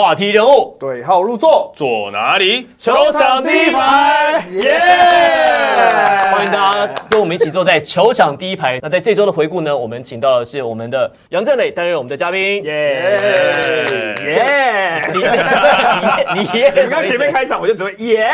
话题人物对号入座，坐哪里？球场第一排，耶！欢迎大家跟我们一起坐在球场第一排。那在这周的回顾呢，我们请到的是我们的杨振磊担任我们的嘉宾，耶耶！你你耶！刚刚前面开场我就只会耶，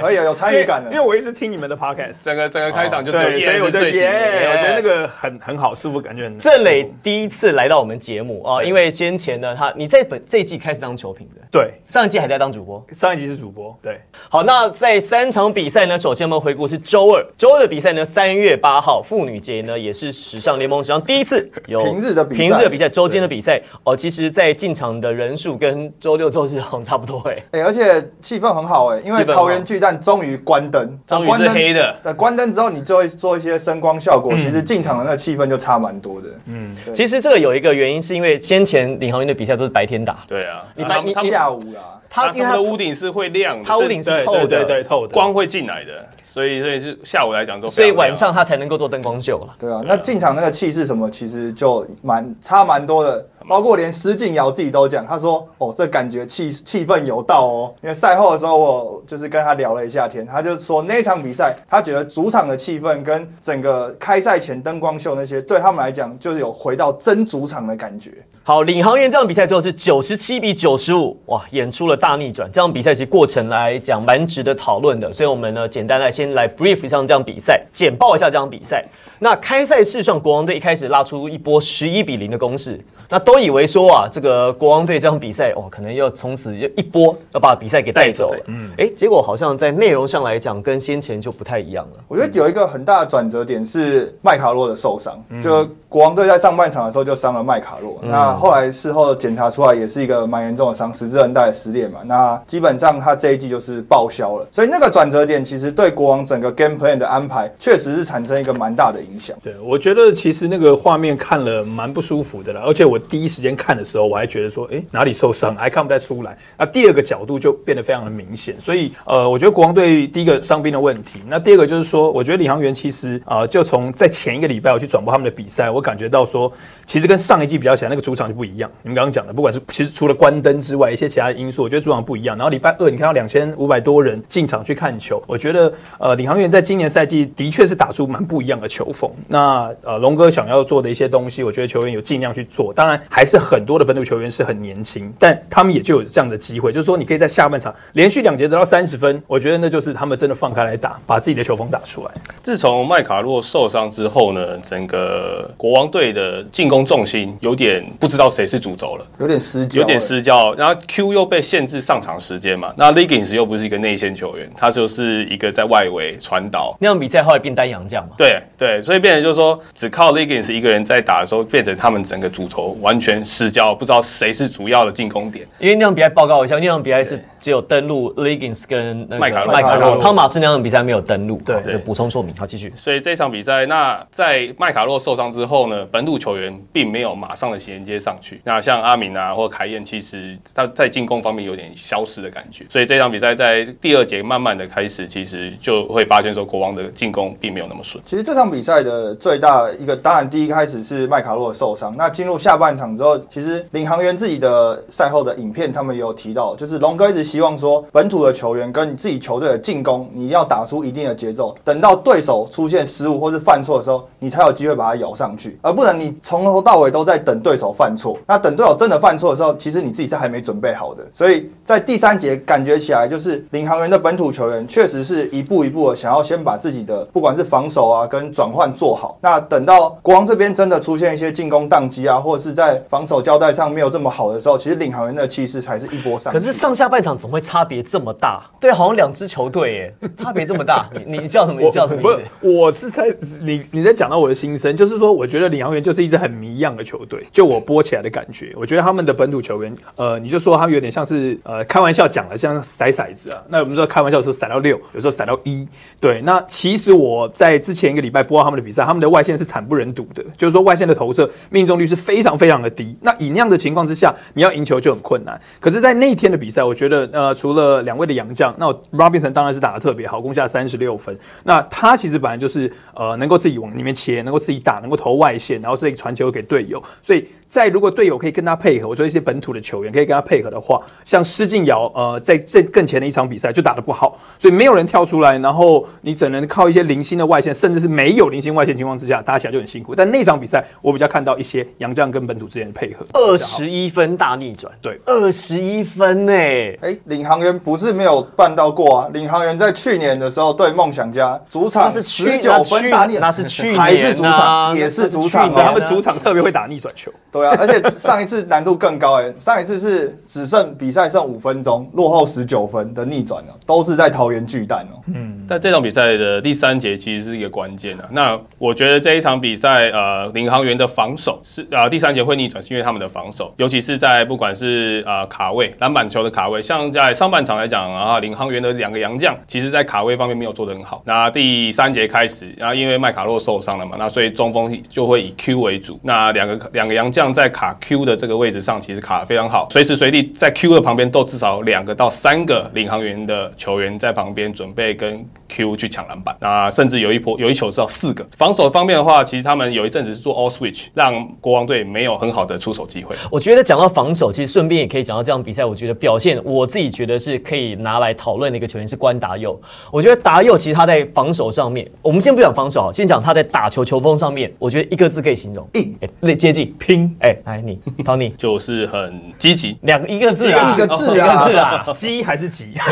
可以有参与感的。因为我一直听你们的 podcast，整个整个开场就只有对，所以耶我就。耶，我觉得那个很很好，舒服，感觉很郑磊第一次来到我们节目啊，因为先前呢，他你在本这一季开始当球评的，对。上一季还在当主播。上一季是主播，对，好，那在三场比赛呢，首先我们回顾是周二，周二的比赛呢，三月八号妇女节呢，也是史上联盟史上第一次有平日的比赛。平日的比赛，周间的比赛。哦。其实，在进场的人数跟周六周日好像差不多哎。哎、而且气氛很好哎、因为桃园巨蛋终于关灯，终于关灯是黑的。对，关灯之后你就会做一些声光效嗯。果，其实进场的那个气氛就差蛮多的。嗯，其实这个有一个原因，是因为先前领航员的比赛都是白天打，对啊，你把你他们他们下午啦，他因为它的屋顶是会亮的，它屋顶是透的，对对对，透的光会进来的，所以所以是下午来讲都所以晚上它才能够做灯光秀了。对啊，那进场那个气势什么，其实就蛮差蛮多的。包括连施晋尧自己都讲，他说：“哦，这感觉气气氛有到哦。”因为赛后的时候，我就是跟他聊了一下天，他就说那一场比赛，他觉得主场的气氛跟整个开赛前灯光秀那些，对他们来讲就是有回到真主场的感觉。好，领航员这场比赛最后是九十七比九十五，哇，演出了大逆转。这场比赛其实过程来讲蛮值得讨论的，所以我们呢简单来先来 brief 一下这场比赛，简报一下这场比赛。那开赛事上，国王队一开始拉出一波十一比零的攻势，那都以为说啊，这个国王队这场比赛哦，可能要从此就一波要把比赛给带走了。嗯，哎，结果好像在内容上来讲，跟先前就不太一样了。我觉得有一个很大的转折点是麦卡洛的受伤，就国王队在上半场的时候就伤了麦卡洛，那后来事后检查出来也是一个蛮严重的伤，十字韧带的撕裂嘛，那基本上他这一季就是报销了，所以那个转折点其实对国王整个 game plan 的安排确实是产生一个蛮大的影影响。对，我觉得其实那个画面看了蛮不舒服的啦，而且我第一时间看的时候，我还觉得说，哎，哪里受伤，还看不太出来。那第二个角度就变得非常的明显，所以呃，我觉得国王队第一个伤兵的问题，那第二个就是说，我觉得领航员其实啊、就从在前一个礼拜我去转播他们的比赛，我感觉到说，其实跟上一季比较起来，那个主场就不一样。你们刚刚讲的，不管是其实除了关灯之外，一些其他因素，我觉得主场不一样。然后礼拜二你看到两千五百多人进场去看球，我觉得呃，领航员在今年赛季的确是打出蛮不一样的球风。那呃，龙哥想要做的一些东西，我觉得球员有尽量去做。当然，还是很多的本土球员是很年轻，但他们也就有这样的机会，就是说你可以在下半场连续两节得到三十分，我觉得那就是他们真的放开来打，把自己的球风打出来。自从麦卡洛受伤之后呢，整个国王队的进攻重心有点不知道谁是主轴了。有点失焦，有点。失焦，然后 Q 又被限制上场时间嘛，那 Liggins 又不是一个内线球员，他就是一个在外围传导。那场比赛后来变单阳将嘛，对对，所以变成就是说，只靠 Liggins 一个人在打的时候，变成他们整个主轴完全失焦，不知道谁是主要的进攻点。因为那场比赛报告一下，那场比赛是只有登录 Liggins 跟那个麦卡洛麦卡洛汤马斯那场比赛没有登录，对就补充说明。好，继续。所以这场比赛，那在麦卡洛受伤之后呢，本土球员并没有马上的衔接上去。那像阿敏啊或凯燕，其实他在进攻方面有点消失的感觉。所以这场比赛在第二节慢慢的开始，其实就会发现说国王的进攻并没有那么顺。其实这场比赛赛的最大一个，当然第一开始是麦卡洛受伤。那进入下半场之后，其实领航员自己的赛后的影片，他们也有提到，就是龙哥一直希望说，本土的球员跟你自己球队的进攻，你要打出一定的节奏，等到对手出现失误或是犯错的时候，你才有机会把它咬上去，而不能你从头到尾都在等对手犯错。那等对手真的犯错的时候，其实你自己是还没准备好的。所以在第三节感觉起来，就是领航员的本土球员确实是一步一步的想要先把自己的不管是防守啊跟转换做好。那等到国王这边真的出现一些进攻宕机啊，或者是在防守交代上没有这么好的时候，其实领航员的气势才是一波上。可是上下半场怎么会差别这么大？对，好像两支球队耶，差别这么大。你你叫什么？你叫什么不意思是？，我是在你你在讲到我的心声，就是说，我觉得领航员就是一支很迷样的球队，就我播起来的感觉，我觉得他们的本土球员，呃，你就说他们有点像是呃开玩笑讲的，像骰骰子啊。那我们说开玩笑的时候骰到六，有时候甩到一，对。那其实我在之前一个礼拜播到他们的比赛，他们的外线是惨不忍睹的，就是说外线的投射命中率是非常非常的低。那以那样的情况之下，你要赢球就很困难。可是，在那一天的比赛，我觉得呃，除了两位的洋将，那 Robinson 当然是打得特别好，攻下三十六分。那他其实本来就是呃，能够自己往里面切，能够自己打，能够投外线，然后是一个传球给队友。所以在如果队友可以跟他配合，我说一些本土的球员可以跟他配合的话，像施晋尧呃，在这更前的一场比赛就打得不好，所以没有人跳出来，然后你只能靠一些零星的外线，甚至是没有零星外线情况之下打起来就很辛苦。但那场比赛我比较看到一些杨将跟本土之间的配合，二十一分大逆转，对二十一分呢、哎，领航员不是没有办到过啊！领航员在去年的时候对梦想家主场是去十九分大逆，那是去年啊还是主场，也是主场他们主场特别会打逆转球。对啊，而且上一次难度更高哎，上一次是只剩比赛剩五分钟，落后十九分的逆转哦，都是在桃园巨蛋哦。嗯但这场比赛的第三节其实是一个关键啊。那我觉得这一场比赛，呃，领航员的防守是呃第三节会逆转，是因为他们的防守，尤其是在不管是呃卡位、篮板球的卡位，像在上半场来讲啊，领航员的两个洋将，其实在卡位方面没有做得很好。那第三节开始，然后因为麦卡洛受伤了嘛，那所以中锋就会以 Q 为主。那两个两个洋将在卡 Q 的这个位置上，其实卡得非常好，随时随地在 Q 的旁边都至少两个到三个领航员的球员在旁边准备跟 Q 去抢篮板。那甚至有一波有一球至少四个。防守方面的话，其实他们有一阵子是做 all switch，让国王队没有很好的出手机会。我觉得讲到防守，其实顺便也可以讲到这场比赛，我觉得表现，我自己觉得是可以拿来讨论的一个球员是关达佑。我觉得达佑其实他在防守上面，我们先不讲防守，先讲他在打球球风上面，我觉得一个字可以形容，硬哎，类接近拼，哎，来你，Tony，就是很积极，两个一个字啊，一个字啊一个字啊，鸡还是急？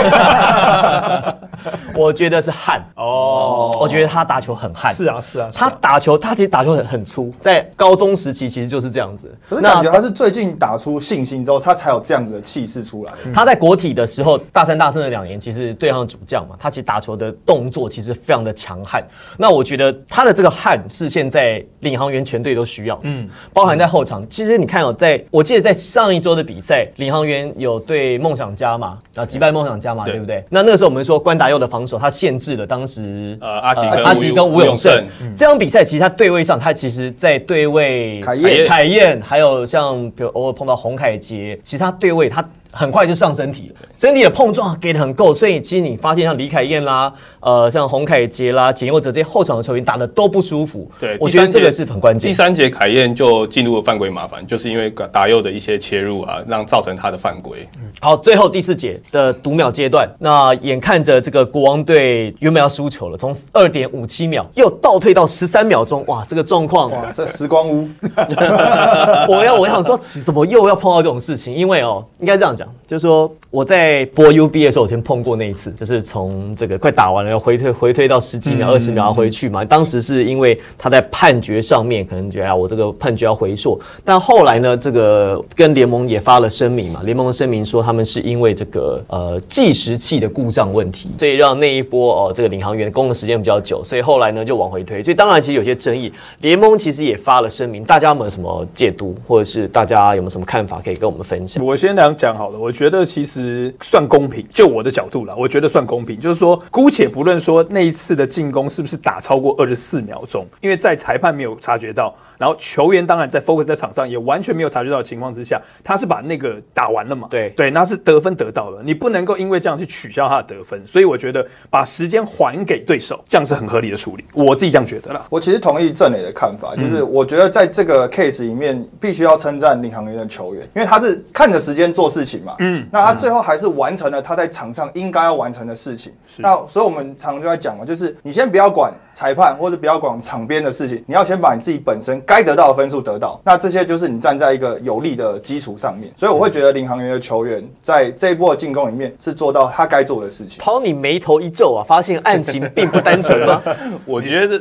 我觉得是悍哦，我觉得他打球很悍，是啊，是啊，他啊打球，他其实打球很很粗，在高中时期其实就是这样子。可是感觉他是最近打出信心之后，他才有这样子的气势出来。他在国体的时候，大三大四的两年，其实对上主将嘛，他其实打球的动作其实非常的强悍。那我觉得他的这个悍是现在领航员全队都需要，嗯，包含在后场。其实你看哦，在我记得在上一周的比赛，领航员有对梦想家嘛，然后击败梦想家嘛，对对不对？那那个时候我们说关达佑的防守，他限制了当时呃，阿吉跟阿吉跟吴永胜。嗯。这场比赛，其实他对位上，他其实在对位凯燕。凯燕，还有像比如偶尔碰到洪凯杰，其实他对位他很快就上身体了，身体的碰撞给的很够，所以其实你发现像李凯燕啦，呃，像洪凯杰啦、简佑哲这些后场的球员打的都不舒服。对，我觉得这个是很关键第。三节凯燕就进入了犯规麻烦，就是因为打右的一些切入啊，让造成他的犯规。好，最后第四节的读秒阶段，那眼看着这个国王队原本要输球了，从二点五七秒又倒退到十三秒钟，哇，这个状况哇，这时光屋，我要我想说，怎么又要碰到这种事情？因为哦，应该这样讲，就是说我在播 UB 的时候，我先碰过那一次，就是从这个快打完了，要回退回退到十几秒、二十秒要回去嘛。当时是因为他在判决上面可能觉得啊，我这个判决要回溯，但后来呢，这个跟联盟也发了声明嘛，联盟的声明说他们是因为这个呃计时器的故障问题，所以让那一波哦这个领航员攻的时间比较久，所以后来呢就往回推。所以当然其实有些争议，联盟其实也发了声明，大家有没有什么解读，或者是大家有没有什么看法可以跟我们分享？我先来讲好了，我觉得其实算公平，就我的角度啦，我觉得算公平。就是说，姑且不论说那一次的进攻是不是打超过二十四秒钟，因为在裁判没有察觉到，然后球员当然在 focus 在场上也完全没有察觉到的情况之下，他是把那个打完了嘛？对对，那是得分得到了，你不能够因为这样去取消他的得分，所以我觉得把时间还给对手，这样是很合理的处理，我自己这样觉得啦。我其实同意郑磊的看法，嗯就是我觉得在这个 case 里面，必须要称赞领航员的球员，因为他是看着时间做事情嘛。嗯，那他最后还是完成了他在场上应该要完成的事情。那所以我们常常就在讲嘛，就是你先不要管裁判或者不要管场边的事情，你要先把你自己本身该得到的分数得到。那这些就是你站在一个有利的基础上面，所以我会觉得领航员的球员在这一波的进攻里面是做到他该做的事情。涛，你眉头一皱啊，发现案情并不单纯吗？我觉得，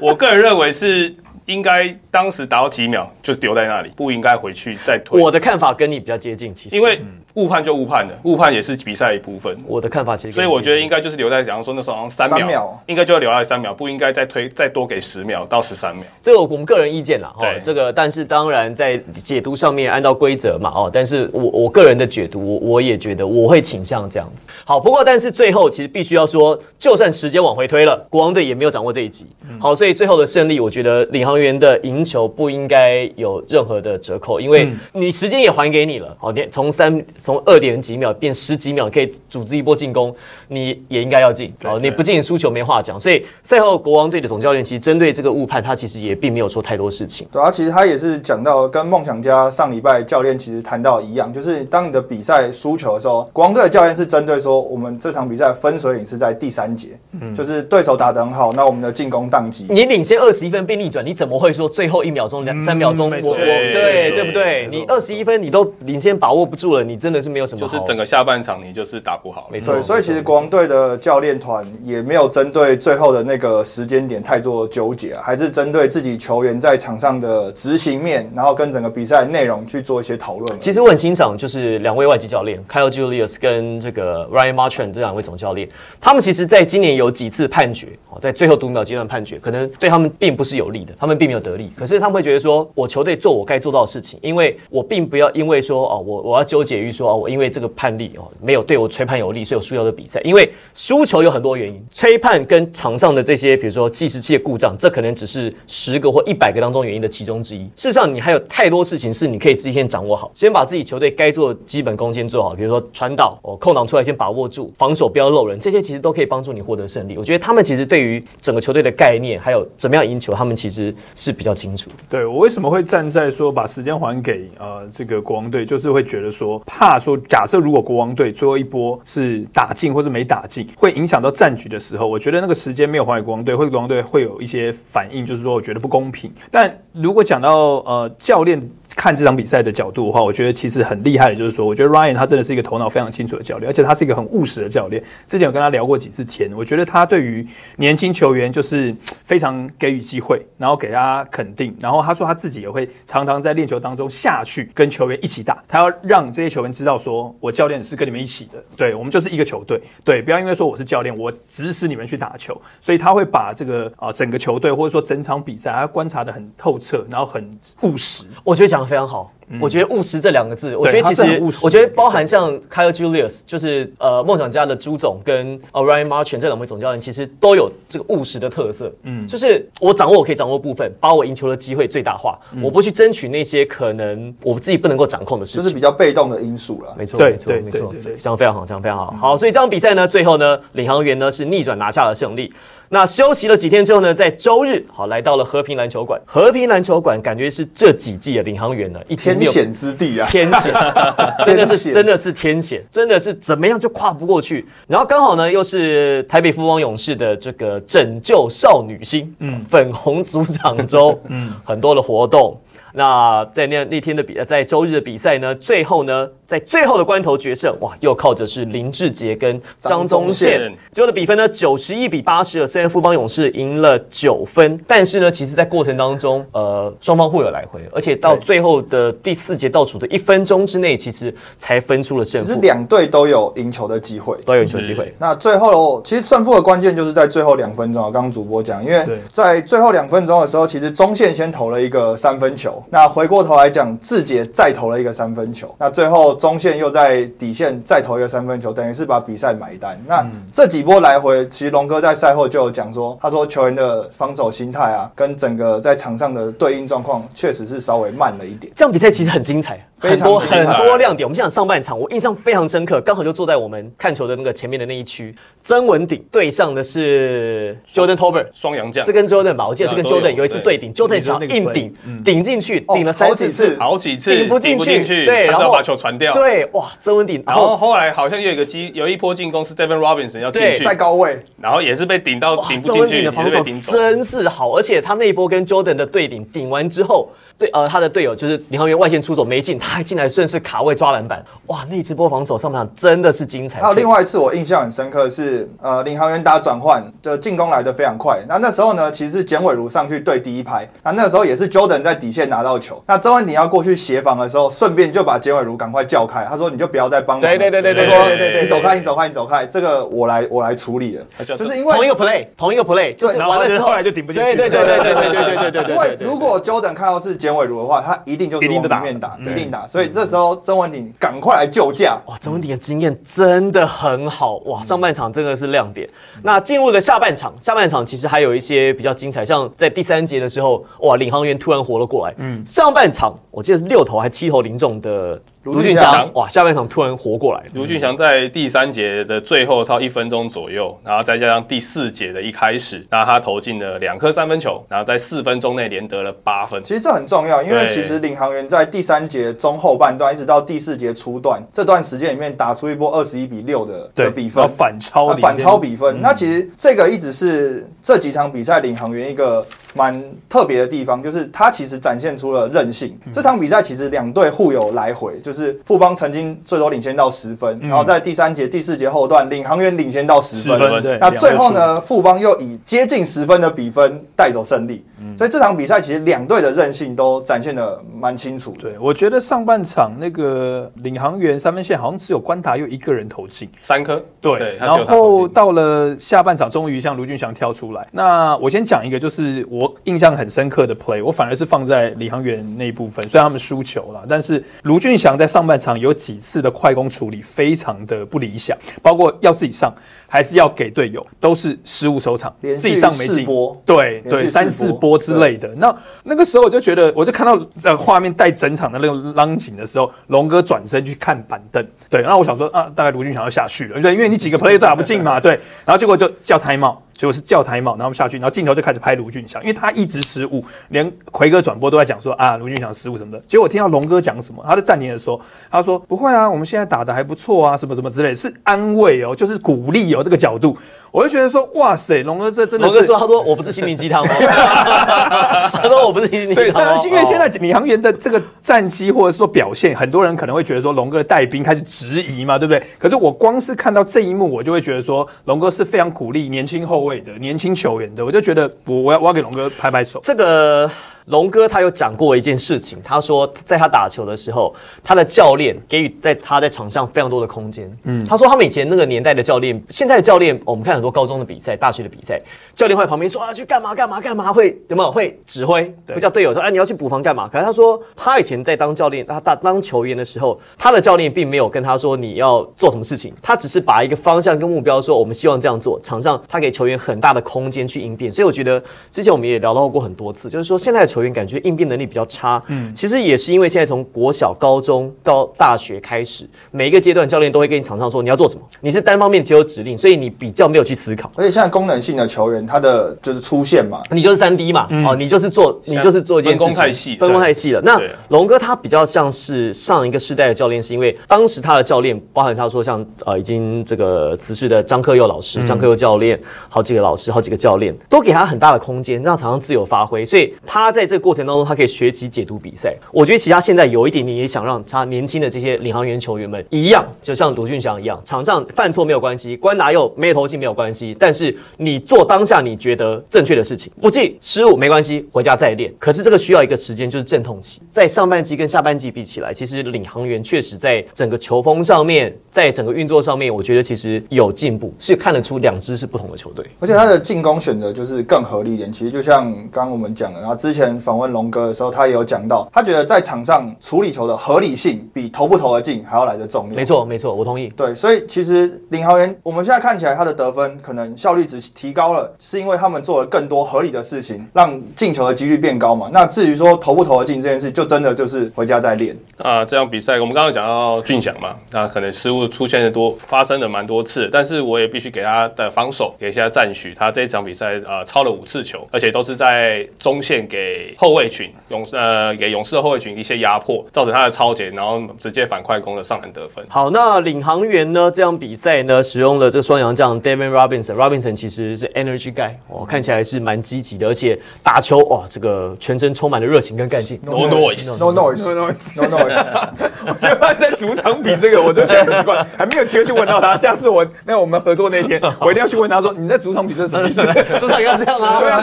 我个人认为是应该当时打到几秒就丢在那里，不应该回去再推。我的看法跟你比较接近，其实因为误判就误判了，误判也是比赛一部分。我的看法其实所以我觉得应该就是留在，假如说那时候好像三秒，秒应该就要留在三秒，不应该再推再多给十秒到十三秒。这个我们个人意见啦，哈对，这个但是当然在解读上面按照规则嘛，哦，但是我我个人的解读，我我也觉得我会倾向这样子。好，不过但是最后其实必须要说，就算时间往回推了，国王队也没有掌握这一集，好，所以最后的胜利，我觉得领航员的赢球不应该有任何的折扣，因为你时间也还给你了，好，你从三从二点几秒变十几秒，可以组织一波进攻，你也应该要进，哦，你不进输球没话讲，所以赛后国王队的总教练其实针对这个误判，他其实也并没有说太多事情。对啊，其实他也是讲到跟梦想家上礼拜教练其实谈到一样，就是当你的比赛输球的时候，国王队的教练是针对说我们这场比赛分水岭是在第三节，嗯就是对手打得很好，那我们的进攻宕机。你领先二十一分被逆转，你怎么会说最后一秒钟、两三秒钟，我我对对对不对？你二十一分你都领先把握不住了，你真的是没有什么。就是整个下半场你就是打不好。没错对，所以其实国王队的教练团也没有针对最后的那个时间点太做纠结啊，还是针对自己球员在场上的执行面，然后跟整个比赛内容去做一些讨论。其实我很欣赏，就是两位外籍教练 Kyle Julius 跟这个 Ryan Marchand 这两位总教练，他们其实在今年有几次判决，哦，在最后读秒阶段判决，可能对他们并不是有利的，他们并没有得利，可是他们会觉得说，我球队做我该做到的事情，因为我并不要因为说哦，我我要纠结于说哦，我因为这个判例哦没有对我吹判有利，所以我输掉的比赛，因为输球有很多原因，吹判跟场上的这些比如说计时器的故障，这可能只是十个或一百个当中原因的其中之一。事实上，你还有太多事情是你可以自己先掌握好，先把自己球队该做的基本功先做好，比如说传导哦，空档出来先把握住，防守不要漏人，这些其实都可以帮助你获得胜利。我觉得他们其实对于整个球队的概念，还有怎么样赢球，他们其实是比较清楚。对我为什么会站在说把时间还给呃这个国王队，就是会觉得说怕说假设如果国王队最后一波是打进或是没打进，会影响到战局的时候，我觉得那个时间没有还给国王队，会国王队会有一些反应，就是说我觉得不公平。但如果讲到呃教练。看这场比赛的角度的话，我觉得其实很厉害的，就是说，我觉得 Ryan 他真的是一个头脑非常清楚的教练，而且他是一个很务实的教练。之前有跟他聊过几次天，我觉得他对于年轻球员就是非常给予机会，然后给他肯定，然后他说他自己也会常常在练球当中下去跟球员一起打，他要让这些球员知道说，我教练是跟你们一起的，对我们就是一个球队，对，不要因为说我是教练，我指使你们去打球，所以他会把这个啊、整个球队或者说整场比赛，他观察的很透彻，然后很务实。我觉得讲非常好。我觉得务实这两个字，我觉得其实我觉得包含像 Kyle Julius，就是呃梦想家的朱总跟呃 Ryan Marchand 这两位总教练，其实都有这个务实的特色。嗯，就是我掌握我可以掌握部分，把我赢球的机会最大化，我不去争取那些可能我自己不能够掌控的事情。就是比较被动的因素了。没错，对没错，对没错对对对，这样非常好，这样非常好。好，所以这场比赛呢，最后呢，领航员呢是逆转拿下了胜利。那休息了几天之后呢，在周日好来到了和平篮球馆。和平篮球馆感觉是这几季的领航员呢，一天没有天险之地啊！天险，真的是天险真的是天险，真的是怎么样就跨不过去。然后刚好呢，又是台北富邦勇士的这个拯救少女心，嗯，粉红组长周，嗯，很多的活动。那在那那天的比，在周日的比赛呢，最后呢，在最后的关头决胜，哇，又靠着是林志杰跟张宗宪宪，最后的比分呢，九十一比八十二。虽然富邦勇士赢了九分，但是呢，其实在过程当中，呃，双方互有来回，而且到最后的第四节倒数的一分钟之内，其实才分出了胜负，其实两队都有赢球的机会。都有赢球机会。那最后，其实胜负的关键就是在最后两分钟啊。刚刚主播讲，因为在最后两分钟的时候，其实中线先投了一个三分球，那回过头来讲，志杰再投了一个三分球，那最后中线又在底线再投一个三分球，等于是把比赛买单。那这几波来回，其实龙哥在赛后就有讲说，他说球员的防守心态啊，跟整个在场上的对应状况，确实是稍微慢了一点。这样比赛其实很精彩，非很多很多亮点。我们现在上半场，我印象非常深刻，刚好就坐在我们看球的那个前面的那一区。曾文鼎对上的是 Jordan Tolbert，双阳将是跟 Jordan 吧？我记得是跟 Jordan 有一次对顶，Jordan 想那个硬顶嗯，顶进去，哦顶了三好几四次次，好几次顶不进去，对，然后要把球传掉。对，哇，曾文鼎，然后后来好像又有一个机，有一波进攻是 Devin Robinson 要进去，在高位，然后也是被顶到顶不进去，的防守是被顶走。真是好，而且他那一波跟 Jordan 的对顶顶完之后，对呃他的队友就是领航员外线出手没进，他还进来顺势卡位抓篮板，哇，那支波防守上半场真的是精彩。还有另外一次我印象很深刻是，呃，领航员打转换的进攻来的非常快。那那时候呢，其实是简伟如上去对第一排，那那个时候也是 Jordan 在底线拿到球，那周文鼎要过去协防的时候，顺便就把简伟如赶快叫叫开，他说你就不要再帮。对对对对对他说对对对，你走开，你走开，你走开，这个我来我来处理了。就就是因为同一个 play，同一个 play，就是然后完了之后后来就顶不进去对对对对对对对对对对对。因为如果 Jordan 看到是简伟如的话，他一定就是往一定打里面打，一定打。所以这时候曾文鼎赶快来救驾。哇，曾文鼎的经验真的很好哇！上半场真的是亮点。那进入了下半场，下半场其实还有一些比较精彩，像在第三节的时候，哇，领航员突然活了过来。嗯，上半场我记得是六投还七投零中的卢俊祥祥，哇，下半场突然活过来。卢俊祥在第三节的最后超一分钟左右，然后再加上第四节的一开始，然后他投进了两颗三分球，然后在四分钟内连得了八分。其实这很重要，因为其实领航员在第三节中后半段一直到第四节初段这段时间里面打出一波二十一比六的的比分，反超反超比分。那其实这个一直是这几场比赛领航员一个蛮特别的地方，就是他其实展现出了韧性。这场比赛其实两队互有来回，就是富邦曾经最多领先到十分，然后在第三节、第四节后段，领航员领先到十分。分，那最后呢，富邦又以接近十分的比分带走胜利。所以这场比赛其实两队的韧性都展现的蛮清楚。对，我觉得上半场那个领航员三分线好像只有关达又一个人投进，三颗，对，他然后到了下半场，终于像卢俊祥跳出来。那我先讲一个，就是我印象很深刻的 play，我反而是放在领航员那一部分，虽然他们输球了，但是卢俊祥在上半场有几次的快攻处理非常的不理想，包括要自己上还是要给队友，都是失误收场，自己上没进对对，三四波之类的。那那个时候我就觉得，我就看到呃画面带整场的那个浪景的时候，龙哥转身去看板凳，对，然后我想说啊，大概卢俊祥要下去了，对，因为你几个 play 都打不进嘛，对，然后结果就叫台帽。结果是叫台帽，然后下去，然后镜头就开始拍卢俊祥，因为他一直失误，连奎哥转播都在讲说啊，卢俊祥失误什么的。结果我听到龙哥讲什么，他在暂停的时候，他说不会啊，我们现在打的还不错啊，什么什么之类，是安慰哦，就是鼓励哦，这个角度，我就觉得说哇塞，龙哥这真的是龙哥说：“他说我不是心灵鸡汤哦，他说我不是心灵鸡对，汤哦。但是因为现在领航员的这个战绩或者说表现，很多人可能会觉得说龙哥的带兵开始质疑嘛，对不对？可是我光是看到这一幕，我就会觉得说龙哥是非常鼓励年轻后位的、年轻球员的，我就觉得我我要我要给龙哥拍拍手。这个龙哥他有讲过一件事情，他说在他打球的时候，他的教练给予在他在场上非常多的空间。嗯，他说他们以前那个年代的教练，现在的教练，我们看很多高中的比赛、大学的比赛，教练会在旁边说啊去干嘛干嘛干嘛，会有没有？会指挥，会叫队友说哎你要去补防干嘛？可是他说他以前在当教练，他当当球员的时候，他的教练并没有跟他说你要做什么事情，他只是把一个方向跟目标说我们希望这样做，场上他给球员很大的空间去应变，所以我觉得之前我们也聊到过很多次，就是说现在的球员感觉应变能力比较差，嗯，其实也是因为现在从国小、高中到大学开始，每一个阶段教练都会跟你场上说你要做什么，你是单方面接受指令，所以你比较没有去思考。而且现在功能性的球员，他的就是出现嘛，你就是三 D 嘛，哦，你就是做，你就是做一件事情，分工太细分工太细了。那龙哥他比较像是上一个世代的教练，是因为当时他的教练，包含他说像呃已经这个辞世的张克佑老师、张克佑教练，好几个老师、好几个教练，都给他很大的空间，让场上自由发挥。所以他在这个过程当中，他可以学习解读比赛。我觉得其他现在有一点，你也想让他年轻的这些领航员球员们一样，就像卢俊祥一样，场上犯错没有关系，关拿又没有投进没有关系，但是你做当下你觉得正确的事情，不进失误没关系，回家再练。可是这个需要一个时间，就是阵痛期。在上半季跟下半季比起来，其实领航员确实在整个球风上面，在整个运作上面，我觉得其实有进步，是看得出两支是不同的球队。而且他的进攻选择就是更合理一点。其实就像刚刚我们讲的，然后之前访问龙哥的时候，他也有讲到，他觉得在场上处理球的合理性比投不投得进还要来得重要。没错，没错，我同意。对，所以其实领航员我们现在看起来他的得分可能效率值提高了，是因为他们做了更多合理的事情，让进球的几率变高嘛。那至于说投不投得进这件事，就真的就是回家再练。啊，这场比赛我们刚刚讲到俊祥嘛，那可能失误出现的多，发生的蛮多次，但是我也必须给他的防守给一下赞许，他这一场比赛呃超了五次球，而且都是在中线给后卫群勇呃给勇士的后卫群一些压迫，造成他的超节，然后直接反快攻的上篮得分。好，那领航员呢？这场比赛呢，使用了这个双阳将 David Robinson。Robinson 其实是 energy guy，哦，看起来是蛮积极的，而且打球哇，这个全身充满了热情跟干劲。No noise No noise. No noise. No noise. 我觉得他在主场比这个，我都觉得很奇怪，还没有机会去问到他。下次我那我们合作那天，我一定要去问他说，你在主场比这是什么意思？主场要这样啊，对啊？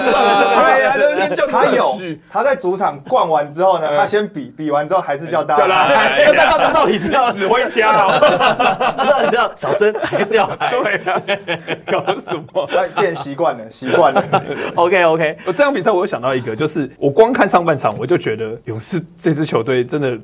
对啊，就他有去他在主场逛完之后呢，他先比比完之后还是叫大叫大家到底是要指挥家哦。到底是要小声 还是要对啊，搞什么？他变习惯了，习惯了。？OK OK，我这场比赛我又想到一个，就是我光看上半场，我就觉得勇士这支球队真的。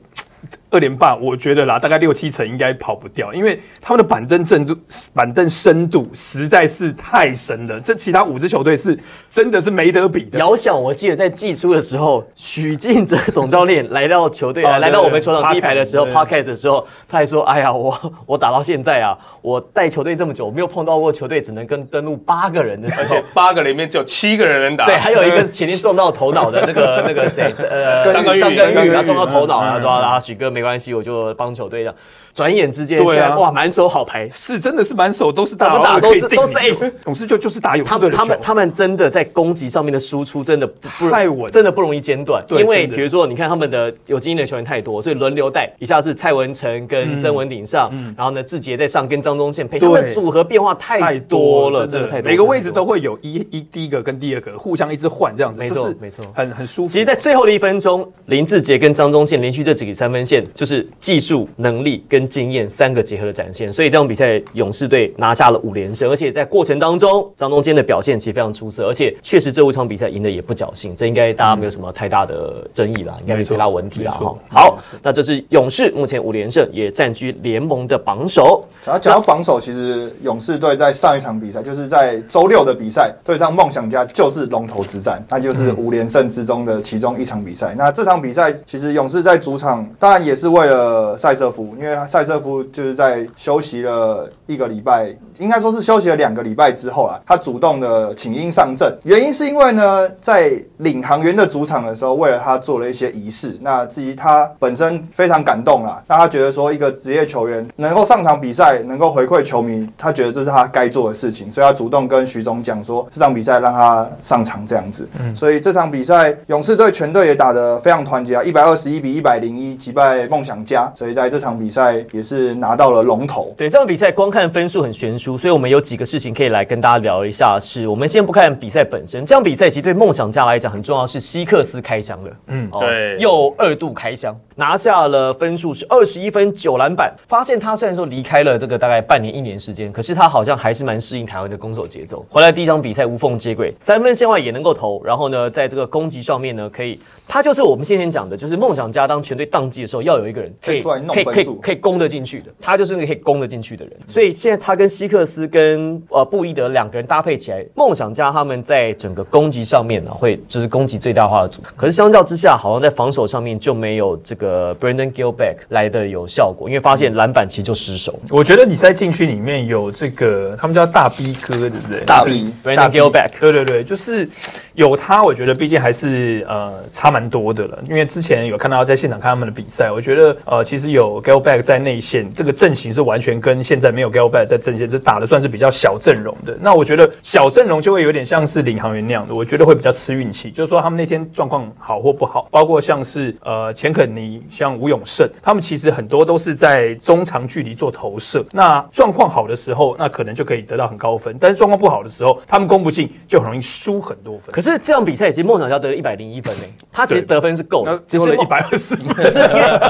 二连霸，我觉得啦，大概六七成应该跑不掉，因为他们的板凳深度、板凳深度实在是太深了。这其他五支球队是真的是没得比的。遥想我记得在季初的时候，许晋哲总教练来到球队，哦来来到我们球场第一排的时候，Podcast 的时候，他还说：“哎呀，我 我打到现在啊，我带球队这么久，我没有碰到过球队只能跟登录八个人的时候而且。”八个里面只有七个人能打。对，还有一个是前天撞到头脑的那个那个谁，呃，张张根玉根玉，张根玉他撞到头脑了？然后许哥没关系，我就帮球队这样。转眼之间，对啊哇，满手好牌。是真的是满手都是大怎么佬打都是都是可以定你 ace 勇士就就是打勇士他们队的球他们他们真的在攻击上面的输出真的不不太稳真的不容易间断。对因为比如说，你看他们的有经验的球员太多，所以轮流带，一下是蔡文成跟曾文鼎上，然后呢志杰在上跟张宗宪配，他们对组合变化太多了，真的太多。每个位置都会有一一第一个跟第二个互相一直换这样子，没错没错很很舒服。其实，在最后的一分钟，林志杰跟张宗宪连续这几个三分线，就是技术、能力跟经验三个结合的展现。所以这场比赛，勇士队拿下了五连胜，而且在过程当中，张东坚的表现其实非常出色，而且确实这五场比赛赢的也不侥幸，这应该大家没有什么太大的争议啦，应该没有太大问题啦哈。好，那这是勇士目前五连胜，也占据联盟的榜首。讲到讲到榜首，其实勇士队在上一场比赛，就是在周六的比赛对上梦想家，就是龙头之战，那就是五连胜之中的其中一场比赛。那这场比赛其实勇士在主场，当然也是是为了塞瑟夫，因为塞瑟夫就是在休息了一个礼拜，应该说是休息了两个礼拜之后啊，他主动的请缨上阵，原因是因为呢，在领航员的主场的时候，为了他做了一些仪式，那至于他本身非常感动啦，那他觉得说一个职业球员能够上场比赛，能够回馈球迷，他觉得这是他该做的事情，所以他主动跟徐总讲说，这场比赛让他上场这样子。嗯所以这场比赛勇士队全队也打得非常团结啊，一百二十一比一百零一击败梦想家，所以在这场比赛也是拿到了龙头。对这场比赛，光看分数很悬殊，所以我们有几个事情可以来跟大家聊一下。是我们先不看比赛本身，这场比赛其实对梦想家来讲很重要，是希克斯开箱了，嗯，对又二度开箱，拿下了分数是二十一分九篮板。发现他虽然说离开了这个大概半年一年时间，可是他好像还是蛮适应台湾的攻守节奏。回来第一场比赛无缝接轨，三分线外也能够投，然后呢，在这个攻击上面呢，可以，他就是我们先前讲的，就是梦想家当全队宕机的时候，要有一个人可以出来弄可以可以分数可以攻得进去的，他就是那个可以攻得进去的人。所以现在他跟希克斯跟呃布伊德两个人搭配起来，梦想家他们在整个攻击上面呢，会就是攻击最大化的组。可是相较之下，好像在防守上面就没有这个 Brandon Gilbeck 来的有效果，因为发现篮板其实就失手。我觉得你在禁区里面有这个，他们叫大 B 哥，对不对？大 B Brandon Gilbeck 对对对，就是有他，我觉得毕竟还是呃差蛮多的了。因为之前有看到在现场看他们的比赛，我觉得呃其实有 Gilbeck 在内线，这个阵型是完全跟现在没有 Gilbeck 在阵线，这打的算是比较小阵容的。那我觉得小阵容就会有点像是领航员那样的，我觉得会比较吃运气，就是说他们那天状况好或不好，包括像是呃钱肯尼、像吴永胜，他们其实很多都是在中长距离做投射。那状况好的时候，那可能就可以得到很高分；但是状况不好的时候，他们攻不进，就很容易输很多分。可是这场比赛已经梦想要得了一百零一分呢，他其实得分是够那的，只是一百二十分，只是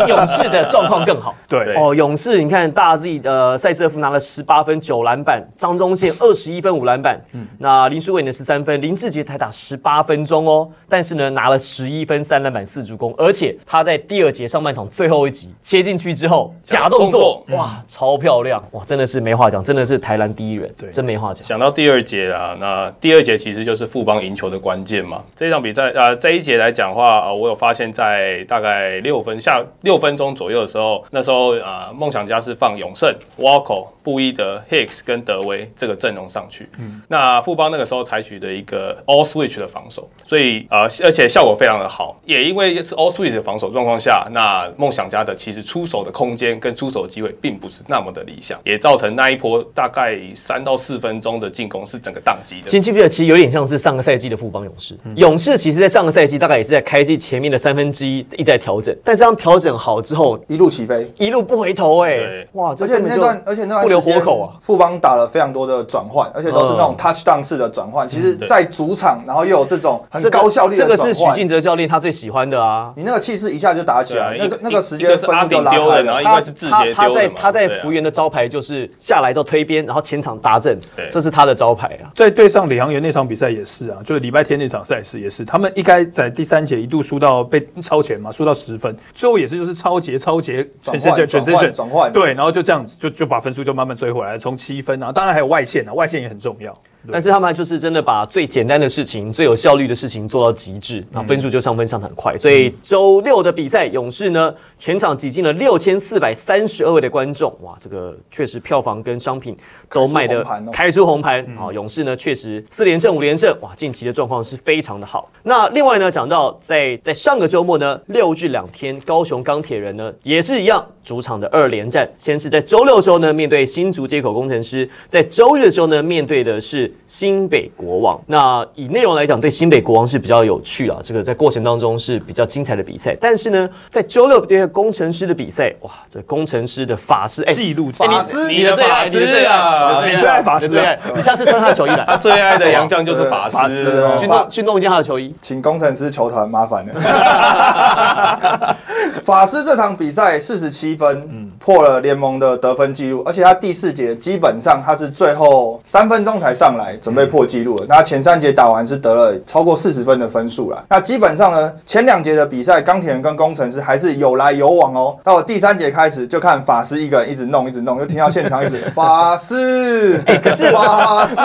勇士的状况更好。对哦，勇士，你看大 Z 的塞瑟夫拿了十八分九篮板，张忠宪二十一分五篮板，嗯那林书伟呢十三分，林志杰才打十八分钟哦，但是呢拿了十一分三篮板四助攻，而且他在第二节上半场最后一集切进去之后假动作，哇，超漂亮，哇，真的是没话讲，真的是台篮第一人，对真没话讲。讲到第二节啊，那第二节其实就是富邦赢球的关键嘛。这场比赛啊、呃，这一节来讲的话，呃，我有发现，在大概六分下六分钟左右的时候，那时候啊、呃，梦想家是放永胜、Walker、布伊德、Hicks 跟德威这个阵容上去。嗯，那富邦那个时候采取的一个 All Switch 的防守，所以呃，而且效果非常的好。也因为是 All Switch 的防守状况下，那梦想家的其实出手的空间跟出手的机会并不是那么的理想，也造成那一波大概三到四分钟的进攻是整个宕机的。新记不记得，其实有点像是上个赛季的富邦勇士。勇士其实，在上个赛季大概也是在开季前面的三分之一一直在调整，但是当调整好之后，一路起飞。一路不回头、哎对，哇，而且那段，而且那段不留活口啊。富邦打了非常多的转换，而且都是那种 touchdown 式的转换。其实，在主场，然后又有这种很高效率的这个是，许晋哲教练他最喜欢的啊。你那个气势一下就打起来，那个那个时间分数就丢拉开了。的然后应该是志他他杰丢的嘛在他在对啊福原的招牌就是下来之后推边，然后前场达阵对，这是他的招牌啊。在对上李航员那场比赛也是啊，就是礼拜天那场赛事也是，他们一该在第三节一度输到被超前嘛，输到十分，最后也是就是超节超节转换 transition 转换转换对，然后就这样子就就把分数就慢慢追回来，从七分啊，当然还有外线啊，外线也很重要。但是他们就是真的把最简单的事情、最有效率的事情做到极致，那分数就上分上的很快。所以周六的比赛，勇士呢全场挤进了六千四百三十二位的观众，哇，这个确实票房跟商品都卖的开出红盘哦开出红盘啊！勇士呢确实四连胜五连胜，哇，近期的状况是非常的好。那另外呢，讲到在在上个周末呢，六至两天，高雄钢铁人呢也是一样，主场的二连战，先是在周六的时候呢面对新竹接口工程师，在周日的时候呢面对的是新北国王。那以内容来讲，对新北国王是比较有趣啊，这个在过程当中是比较精彩的比赛。但是呢，在周六对工程师的比赛，哇，这工程师的法师哎记录哎你法师你的最爱，你的最爱，你最爱法师啊你下次穿他的球衣来，他最爱的洋将就是法法师去弄去弄一件他的球衣。请工程师球团麻烦了。法师这场比赛四十七分。嗯，破了联盟的得分记录，而且他第四节基本上他是最后三分钟才上来，准备破纪录了。那前三节打完是得了超过四十分的分数了。那基本上呢，前两节的比赛，钢铁人跟工程师还是有来有往哦。到了第三节开始，就看法师一个人一直弄，一直弄，就听到现场一直 法师，哎，可是法师。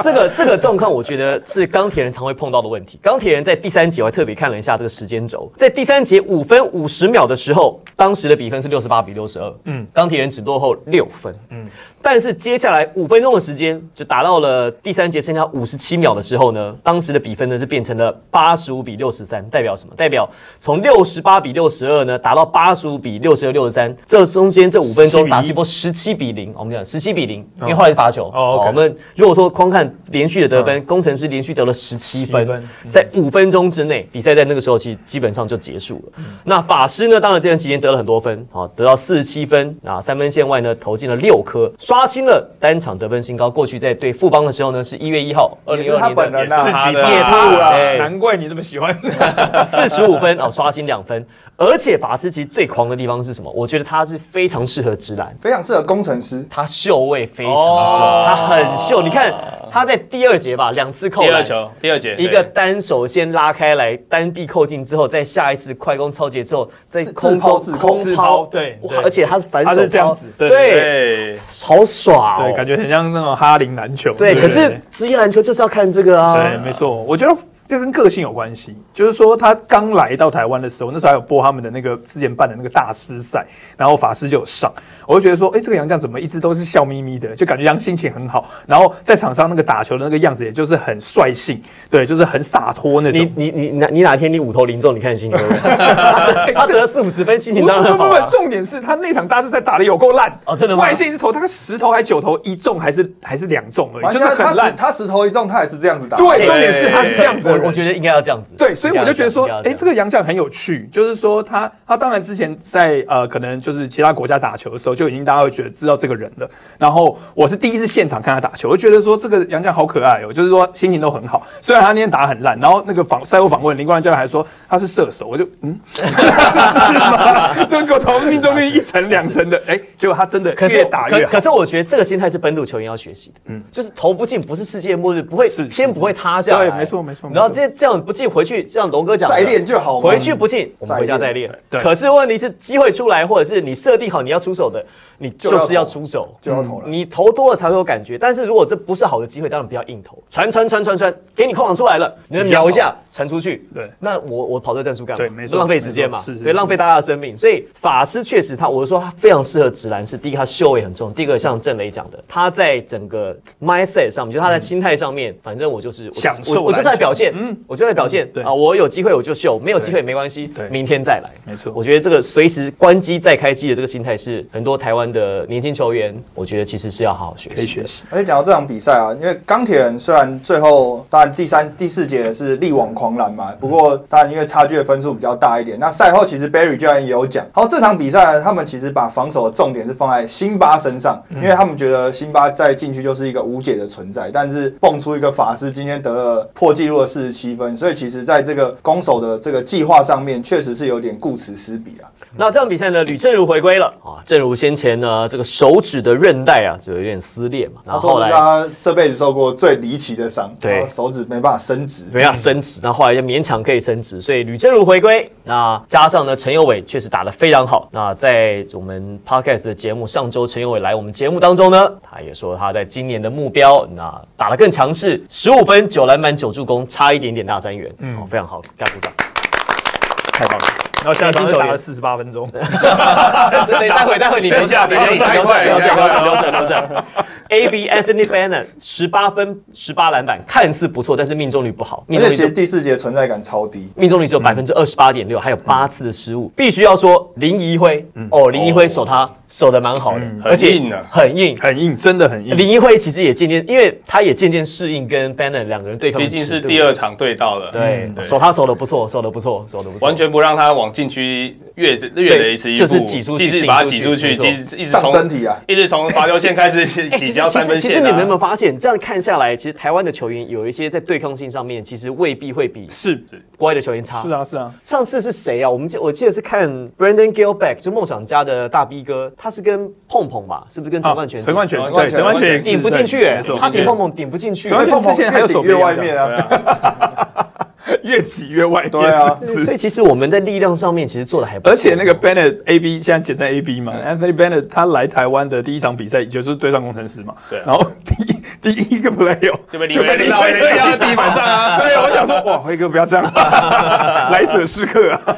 这个这个状况，我觉得是钢铁人常会碰到的问题。钢铁人在第三节，我还特别看了一下这个时间轴，在第三节五分五十秒的时候，当时的比分是六十八比六十二，嗯，钢铁人只落后六分，嗯。但是接下来五分钟的时间，就打到了第三节剩下五十七秒的时候呢，当时的比分呢是变成了八十五比六十三，代表什么？代表从六十八比六十二呢打到八十五比六十二六十三，这中间这五分钟打一波十七比零，我们讲十七比零，因为后来是罚球。我们如果说光看连续的得分，工程师连续得了十七分17分，在五分钟之内，比赛在那个时候其实基本上就结束了。那法师呢，当然这段期间得了很多分，好，得到四十七分，啊，三分线外呢投进了六颗，刷新了单场得分新高。过去在对富邦的时候呢，是一月一号，二也是他零二年本人啊，对难怪你这么喜欢。四十五分哦，刷新两分。而且法师其实最狂的地方是什么？我觉得他是非常适合直男。非常适合工程师。他秀位非常重，哦他很秀。你看他在第二节吧，两次扣篮，第二球，第二节一个单手先拉开来，单臂扣进之后，再下一次快攻超节之后，在自空抛自空抛，对而且他是反手他是这样抛。子对。对，好爽哦，对，感觉很像那种哈林篮球。对。可是职业篮球就是要看这个啊，对，没错，我觉得这跟个性有关系。就是说，他刚来到台湾的时候，那时候还有播他们的那个之前办的那个大师赛，然后法师就有上，我就觉得说，哎、这个杨将怎么一直都是笑眯眯的，就感觉杨心情很好，然后在场上那个打球的那个样子，也就是很率性，对，就是很洒脱那种你。你你哪你哪天你五投零中，你看心情会不会他得了四五十分，心情不当然不不不。重点是他那场大师赛打的有够烂哦真的吗外线一直投，他十投还九投一中还是还是两中而已，就是他很烂。他十投一中，他也是这样子打。对，重点是他是这样子，我我觉得应该要这样子。对，所以我就觉得说，哎、这个杨将很有趣，就是说他他当然之前在呃，可能就是其他国家打球的时候，就已经大家会觉得知道这个人了。然后我是第一次现场看他打球，我就觉得说这个杨绛好可爱哦，就是说心情都很好。虽然他那天打得很烂，然后那个访赛后访问林冠伦教练还说他是射手，我就嗯，是吗？这个投命中率一成两成的，哎、结果他真的越打越好可可。是我觉得这个心态是本土球员要学习的，嗯，就是投不进不是世界末日，不会是是天不会塌下来，对没错没错然后这这样不进回去，像龙哥讲，再练就好嘛回去不进，我们回家再练。对可是问题是机会出来，或者是你设定好你要出手的，你就是要出手，就要投了。你投多了才会有感觉。但是如果这不是好的机会，当然不要硬投，传传传传传，给你空档出来了，你就瞄一下传出去。对那我我跑这战术干嘛？对没错浪费时间嘛是是对，浪费大家的生命。所以法师确实他，我说他非常适合直男，是第一个他秀也很重，第一个像郑雷讲的，他在整个 mindset 上面，就是他在心态上面，反正我就是我享受我我就是在表现，嗯，我就在表现对啊，我有机会我就秀，没有机会对没关系对，明天再来。没错我觉得这个随时关机再开机的这个心态是很多台湾的年轻球员，我觉得其实是要好好学习。可以学习，而且讲到这场比赛啊，因为为钢铁人虽然最后当然第三、第四节是力挽狂澜嘛，不过当然因为差距的分数比较大一点。那赛后其实 Barry 教练也有讲，好这场比赛呢他们其实把防守的重点是放在辛巴身上，因为他们觉得辛巴在禁区就是一个无解的存在，但是蹦出一个法师今天得了破纪录的四十七分，所以其实在这个攻守的这个计划上面，确实是有点顾此失彼啊。那这场比赛呢，吕正如回归了啊，正如先前呢这个手指的韧带啊就有点撕裂嘛，然他说后后来他这辈子受过最离奇的伤，对手指没办法伸直，没办法伸直，那后来就勉强可以伸直，所以吕正如回归，那加上呢陈佑伟确实打得非常好。那在我们 podcast 的节目上周陈佑伟来我们节目当中呢，他也说他在今年的目标，那打得更强势，十五分九篮板九助攻，差一点点大三元，嗯，哦，非常好，干鼓掌。然后现在进球员。打了四十八分钟，对，待会待会你留下，不要留着太快留着太快留着留着留着。A B Anthony Bennett 十八分十八篮板，看似不错，但是命中率不好，命中率第四节存在感超低。命中率只有百分之二十八点六，还有八次的失误。必须要说林怡辉，哦，林怡辉守他守的蛮好的，而且很硬啊。很硬。很硬，真的很硬。林怡辉其实也渐渐，因为他也渐渐适应跟 Bennett 两个人对抗毕。竟是第二场对到了，对，对。守他守的不错，守的不错，守的不错，完全不让他往禁区越越雷池一步，就是挤出去一直把他挤出去，一直一直从身体啊。一直从罚球线开始 哎，挤掉其实其三分线实其实你们有没有啊。发现，这样看下来，其实台湾的球员有一些在对抗性上面，其实未必会比是国外的球员差。是啊是啊，上次是谁啊？我们记我记得是看 Brandon Gilback，就梦想家的大 B 哥，他是跟碰碰吧？是不是跟陈冠泉？陈冠泉陈冠泉对陈冠泉顶不进去、他顶碰碰顶不进去、陈冠泉之前还有手越外面啊，越挤越外面，对啊。是所以其实我们在力量上面其实做的还不错。而且那个 Bennett A B 现在简称 A B 嘛，Anthony Bennett 他来台湾的第一场比赛就是对上工程师嘛，对啊。然后第一第一个 player 就被李维雷到对压在地板上啊，对，我想说哇，辉哥不要这样，来者是客啊，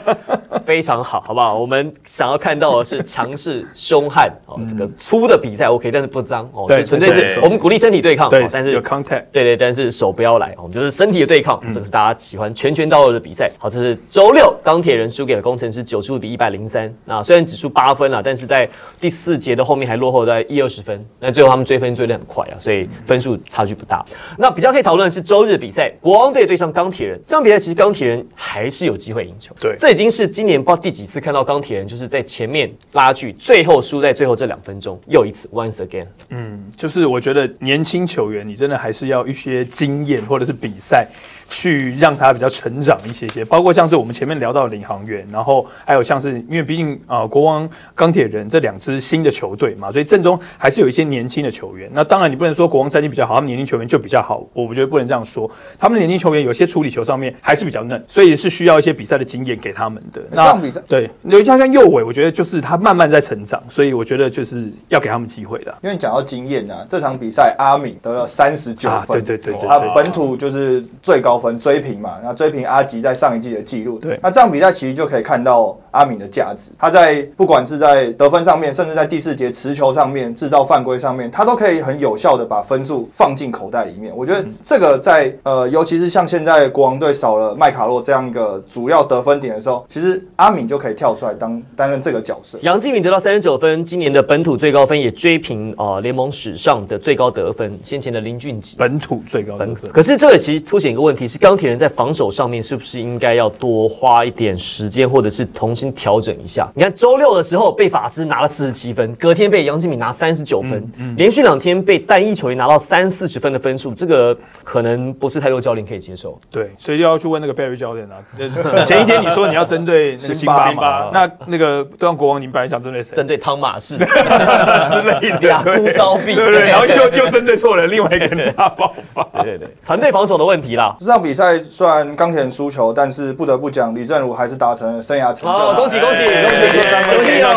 非常好，好不好？我们想要看到的是强势、凶悍哦，这个粗的比赛 OK，但是不脏哦，对就纯粹是我们鼓励身体对抗，对哦，但是有 contact。对对，但是手不要来，我们就是身体的对抗，这个是大家喜欢拳拳到肉的比赛。好，这是周六钢铁人输给了工程师九十五比一百零三。那虽然只输八分了，但是在第四节的后面还落后在一二十分。那最后他们追分追得很快啊，所以分数差距不大。那比较可以讨论的是周日比赛，国王队对上钢铁人。这场比赛其实钢铁人还是有机会赢球。对这已经是今年不知道第几次看到钢铁人就是在前面拉锯，最后输在最后这两分钟，又一次 once again。嗯就是我觉得年轻球员，你真的还是要一些经验或者是比赛，去让他比较成长一些些。包括像是我们前面聊到的领航员，然后还有像是因为毕竟啊、国王、钢铁人这两支新的球队嘛，所以阵中还是有一些年轻的球员。那当然你不能说国王战绩比较好，他们年轻球员就比较好，我觉得不能这样说。他们的年轻球员有些处理球上面还是比较嫩，所以是需要一些比赛的经验给他们的。这样比赛对，有一像像右伟，我觉得就是他慢慢在成长，所以我觉得就是要给他们机会的。因为讲到经验啊，这场比赛阿敏得了三十九啊，分，对对对对他。本土就是最高分追平嘛，那追平阿吉在上一季的记录。对那这场比赛其实就可以看到阿敏的价值。他在不管是在得分上面，甚至在第四节持球上面、制造犯规上面，他都可以很有效的把分数放进口袋里面。我觉得这个在呃，尤其是像现在国王队少了麦卡洛这样一个主要得分点的时候，其实阿敏就可以跳出来当担任这个角色。杨敬敏得到三十九分，今年的本土最高分也追平呃联盟史上的最高得分，先前的林俊杰。本土最高得分。可是这个其实凸显一个问题，是钢铁人在防守上面是不是应该要多花一点时间，或者是重新调整一下？你看周六的时候被法师拿了四十七分，隔天被杨敬敏拿三十九分，连续两天被单一球员拿到三四十分的分数，这个可能不是太多教练可以接受。对，所以就要去问那个 Barry 教练啊。呃 前一天你说你要针对那个辛巴嘛，那那个对上国王，你本来想针对谁？针对汤马士 之类的，俩对枯燥病对不对？然后又又针对错了，另外一个人大爆发。对对对，团队防守的问题啦。这场比赛虽然钢铁人输球，但是不得不讲，李正儒还是达成了生涯成就。哦，恭喜恭喜哎恭喜恭喜恭喜哦，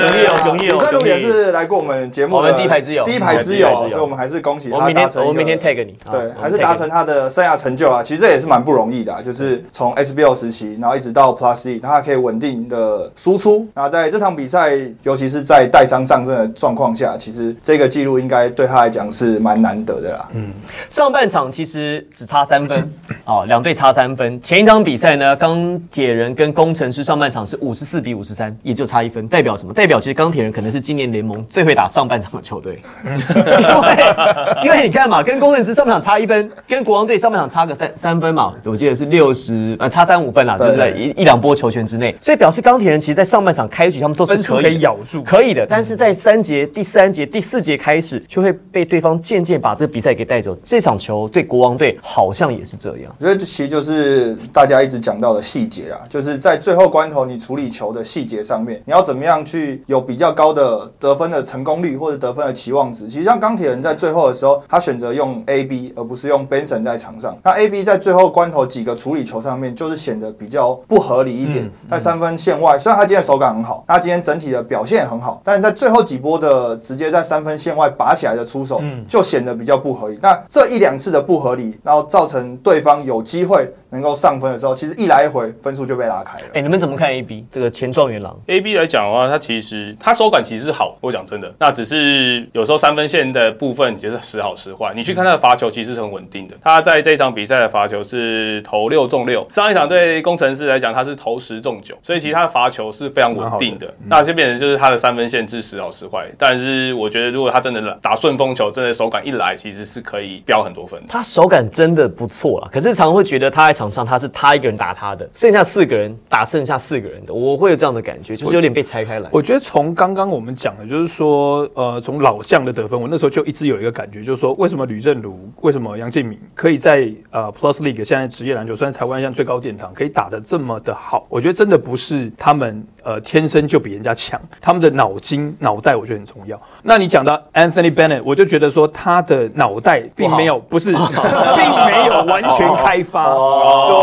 容易哦，容易哦，李正儒也是来过我们节目的我们第一排之友第一排之友友，所以我们还是恭喜他达成。我们明天 tag 你，对，好还是达成。他的生涯成就啊！其实这也是蛮不容易的啊、就是从 SBL 时期，然后一直到 Plus E，他可以稳定的输出。那在这场比赛，尤其是在带伤上阵的状况下，其实这个记录应该对他来讲是蛮难得的啦。嗯，上半场其实只差三分 哦，两队差三分。前一场比赛呢，钢铁人跟工程师上半场是五十四比五十三，也就差一分，代表什么？代表其实钢铁人可能是今年联盟最会打上半场的球队，因 为因为你看嘛，跟工程师上半场差一分，跟国王队上半场差个三三分嘛，我记得是六十呃差三五分啦，就是在一一两波球权之内，所以表示钢铁人其实，在上半场开局他们都是可以可以咬住可以的，但是在三节、第三节、第四节开始，就会被对方渐渐把这个比赛给带走。这场球对国王队好像也是这样。我觉得这其实就是大家一直讲到的细节啊，就是在最后关头你处理球的细节上面，你要怎么样去有比较高的得分的成功率或者得分的期望值。其实像钢铁人在最后的时候，他选择用 A B 而不是用 Benson 在场上，那 A B 在最后关头几个处理球上面就是显得比较不合理一点，在三分线外，虽然他今天手感很好，他今天整体的表现也很好，但是在最后几波的直接在三分线外拔起来的出手，就显得比较不合理。那这一两次的不合理，然后造成对方有机会能够上分的时候，其实一来一回分数就被拉开了。哎、你们怎么看 AB 这个前状元郎？A B 来讲的话，他其实他手感其实是好，我讲真的，那只是有时候三分线的部分其实时好时坏。你去看他的罚球，其实是很稳定的。他在这场比赛的罚球是投六中六，上一场对工程师来讲他是投十中九，所以其实他的罚球是非常稳定的。那就变成就是他的三分线是时好时坏。但是我觉得如果他真的打顺风球，真的手感一来，其实是可以飙很多分的。他手感真的不错啊，可是常常会觉得他在场上他是他一个人打他的，剩下四个人打剩下四个人的，我会有这样的感觉，就是有点被拆开来。我觉得从刚刚我们讲的，就是说，呃，从老将的得分，我那时候就一直有一个感觉，就是说，为什么吕正如，为什么杨建敏可以在呃 Plus League 现在职业篮球算是台湾现在最高殿堂，可以打得这么的好？我觉得真的不是他们呃天生就比人家强，他们的脑筋脑袋我觉得很重要。那你讲到 Anthony Bennett，我就觉得说他的脑袋并没有不是，并没有完全开发，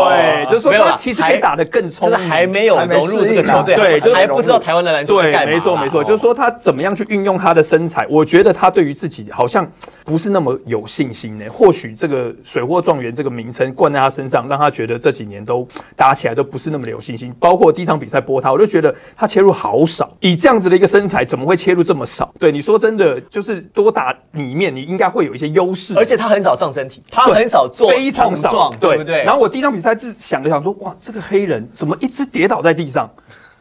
对，就是说他其实可以打得更聪明，就是还没有融入这个球队，对就是还不知道台湾的篮球对没错没错，哦就是说他怎么样去运用他的身材，我觉得他对于自己好像不是那么有信心呢。或许这个水货状元这个名称冠在他身上，让他觉得这几年都打起来都不是那么的有信心。包括第一场比赛播他，我就觉得他切入好少，以这样子的一个身材，怎么会切入这么少？对，你说真的，就是多打里面，你应该会有一些优势，而且他很少上身体，他很少做非常少，对不对？然后我第一场比赛是想了想说，哇，这个黑人怎么一直跌倒在地上？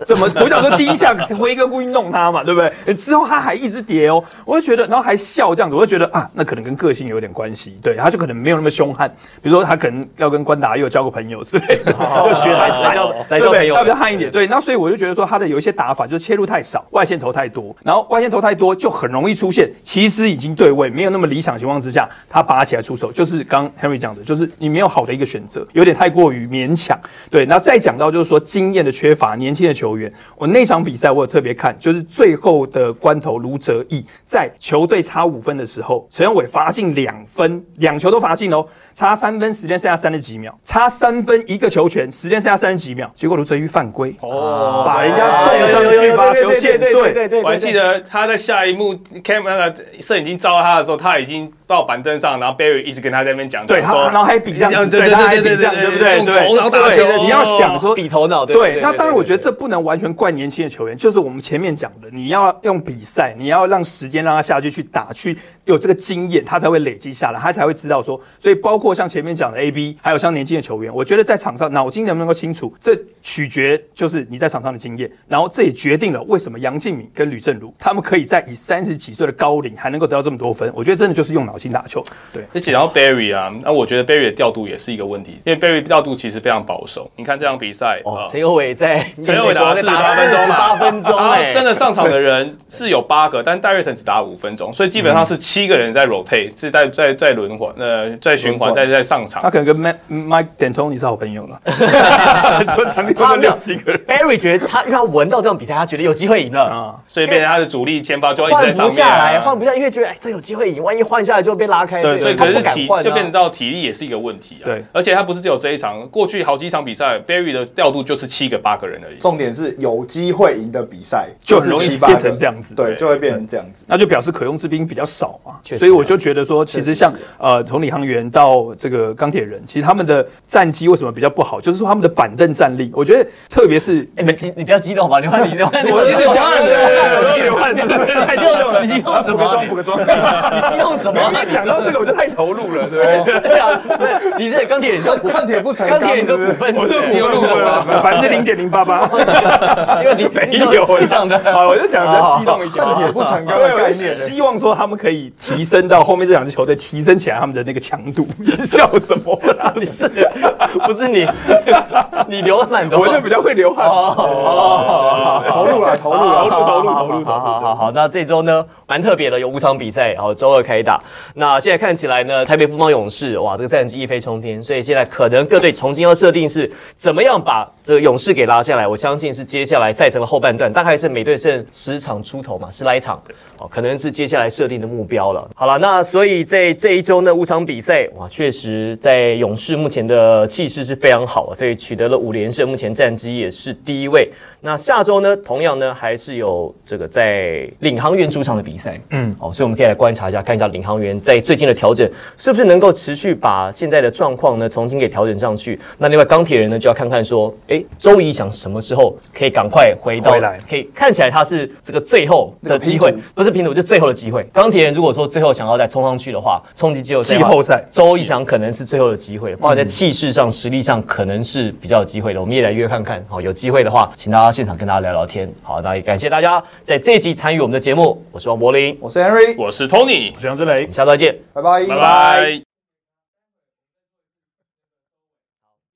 怎么？我想说第一下辉哥故意弄他嘛，对不对？之后他还一直跌哦，我就觉得，然后还笑这样子，我就觉得啊，那可能跟个性有点关系，对，他就可能没有那么凶悍，比如说他可能要跟关达又交个朋友之类的，就学他来交来？交朋友要比较悍一点，对。那所以我就觉得说他的有一些打法就是切入太少，外线投太多，然后外线投太多就很容易出现，其实已经对位，没有那么理想情况之下，他拔起来出手，就是刚 Henry 讲的，就是你没有好的一个选择，有点太过于勉强。对，那再讲到就是说经验的缺乏，年轻的球员，我那场比赛我有特别看，就是最后的关头，卢哲义在球队差五分的时候，陈永伟罚进两分，两球都罚进哦，差三分，时间剩下三十几秒，差三分一个球权，时间剩下三十几秒，结果卢哲义犯规，哦把人家送上去罚球线，对对对对，我还记得他在下一幕 cam 那个摄影机照他的时候，他已经到板凳上，然后 Barry 一直跟他在那边讲，对，然后还比这样子，对对他还对对比这样，对不对？用对，头脑打球，你要想说比头脑，对对，那当然，我觉得这不能完全怪年轻的球员，就是我们前面讲的，你要用比赛，你要让时间让他下去去打，去有这个经验，他才会累积下来，他才会知道说，所以包括像前面讲的 A B，还有像年轻的球员，我觉得在场上脑筋能不能够清楚，这取决就是你在场上的经验，然后这也决定了为什么杨敬敏跟吕正如他们可以在以三十几岁的高龄还能够得到这么多分，我觉得真的就是用脑筋打球，对。而且然后 Barry 啊，那我觉得 Barry 的调度也是一个问题，因为 Barry 调度其实非常保守。你看这场比赛，哦，呃陈友伟在陈友伟打了四十八分钟嘛，八分钟真的上场的人是有八个，但戴瑞腾只打五分钟，所以基本上是七个人在 rotate，是在在在轮换，呃，在循环，在在上场他。可能跟 Mike Mike D'Antoni 是好朋友了，做场地都他没有六七个人 Barry 觉得他，因为他闻到这种比赛，他觉得有机会赢了。啊。所以变成他的主力前发就要一直在换上面、不下来，啊。换不下，因为觉得哎，这有机会赢，万一换下就被拉开，对所以他不可是体敢换啊就变成到体力也是一个问题啊。对，而且他不是只有这一场，过去好几场比赛，Barry 的调度就是七个八个人而已。重点是有机会赢的比赛，就很容易变成这样子对，就会变成这样子。那就表示可用之兵比较少嘛，所以我就觉得说，其实像呃从领航员到这个钢铁人，其实他们的战绩为什么比较不好，就是说他们的板凳战力，我觉得特别是哎，你你你不要激动嘛，你换你，你换你，我是讲我流汗是不是？太激动了，你激动什么补个妆，补个妆。你激动什么？一讲到这个我就太投入了，对不对？对啊，对，你是钢铁看看铁不成钢，钢铁人是不是？是股份，我是是补个入了，百分之零点零八八，因为你没有你讲的 啊，我就讲得比较激动一点。看铁不成钢对，我就的概念。希望说他们可以提升到后面这两支球队提升起来他们的那个强度。笑什么啦？不是 不是你，你流汗的，我就比较会流汗。哦，投入了，投入了，投入投入投入投好好好。好，那这周呢蛮特别的，有五场比赛，然后周二开打。那现在看起来呢，台北富邦勇士哇，这个战绩一飞冲天，所以现在可能各队重新要设定是怎么样把这个勇士给拉下来。我相信是接下来赛程的后半段，大概是每队剩十场出头嘛，十来场，哦，可能是接下来设定的目标了。好了，那所以在这一周呢，五场比赛哇，确实在勇士目前的气势是非常好啊，所以取得了五连胜，目前战绩也是第一位。那下周呢，同样呢还是有这个在领航员主场的比赛，嗯，哦，所以我们可以来观察一下，看一下领航员在最近的调整是不是能够持续把现在的状况呢重新给调整上去。那另外钢铁人呢就要看看说，哎，周怡想什么时候可以赶快回到，回来可以看起来他是这个最后的机会不是拼图，是最后的机会。钢铁人如果说最后想要再冲上去的话，冲击季后赛，季后赛周一想可能是最后的机会，包括在气势上、实力上可能是比较有机会的。我们也来约看看，好，有机会的话，请大家现场跟大家聊聊天。好，那也感谢大家在这一集参与我们的节目，我是王柏林，我是 Henry，我是 Tony，许阳之雷我们。下周再见。拜拜，拜拜。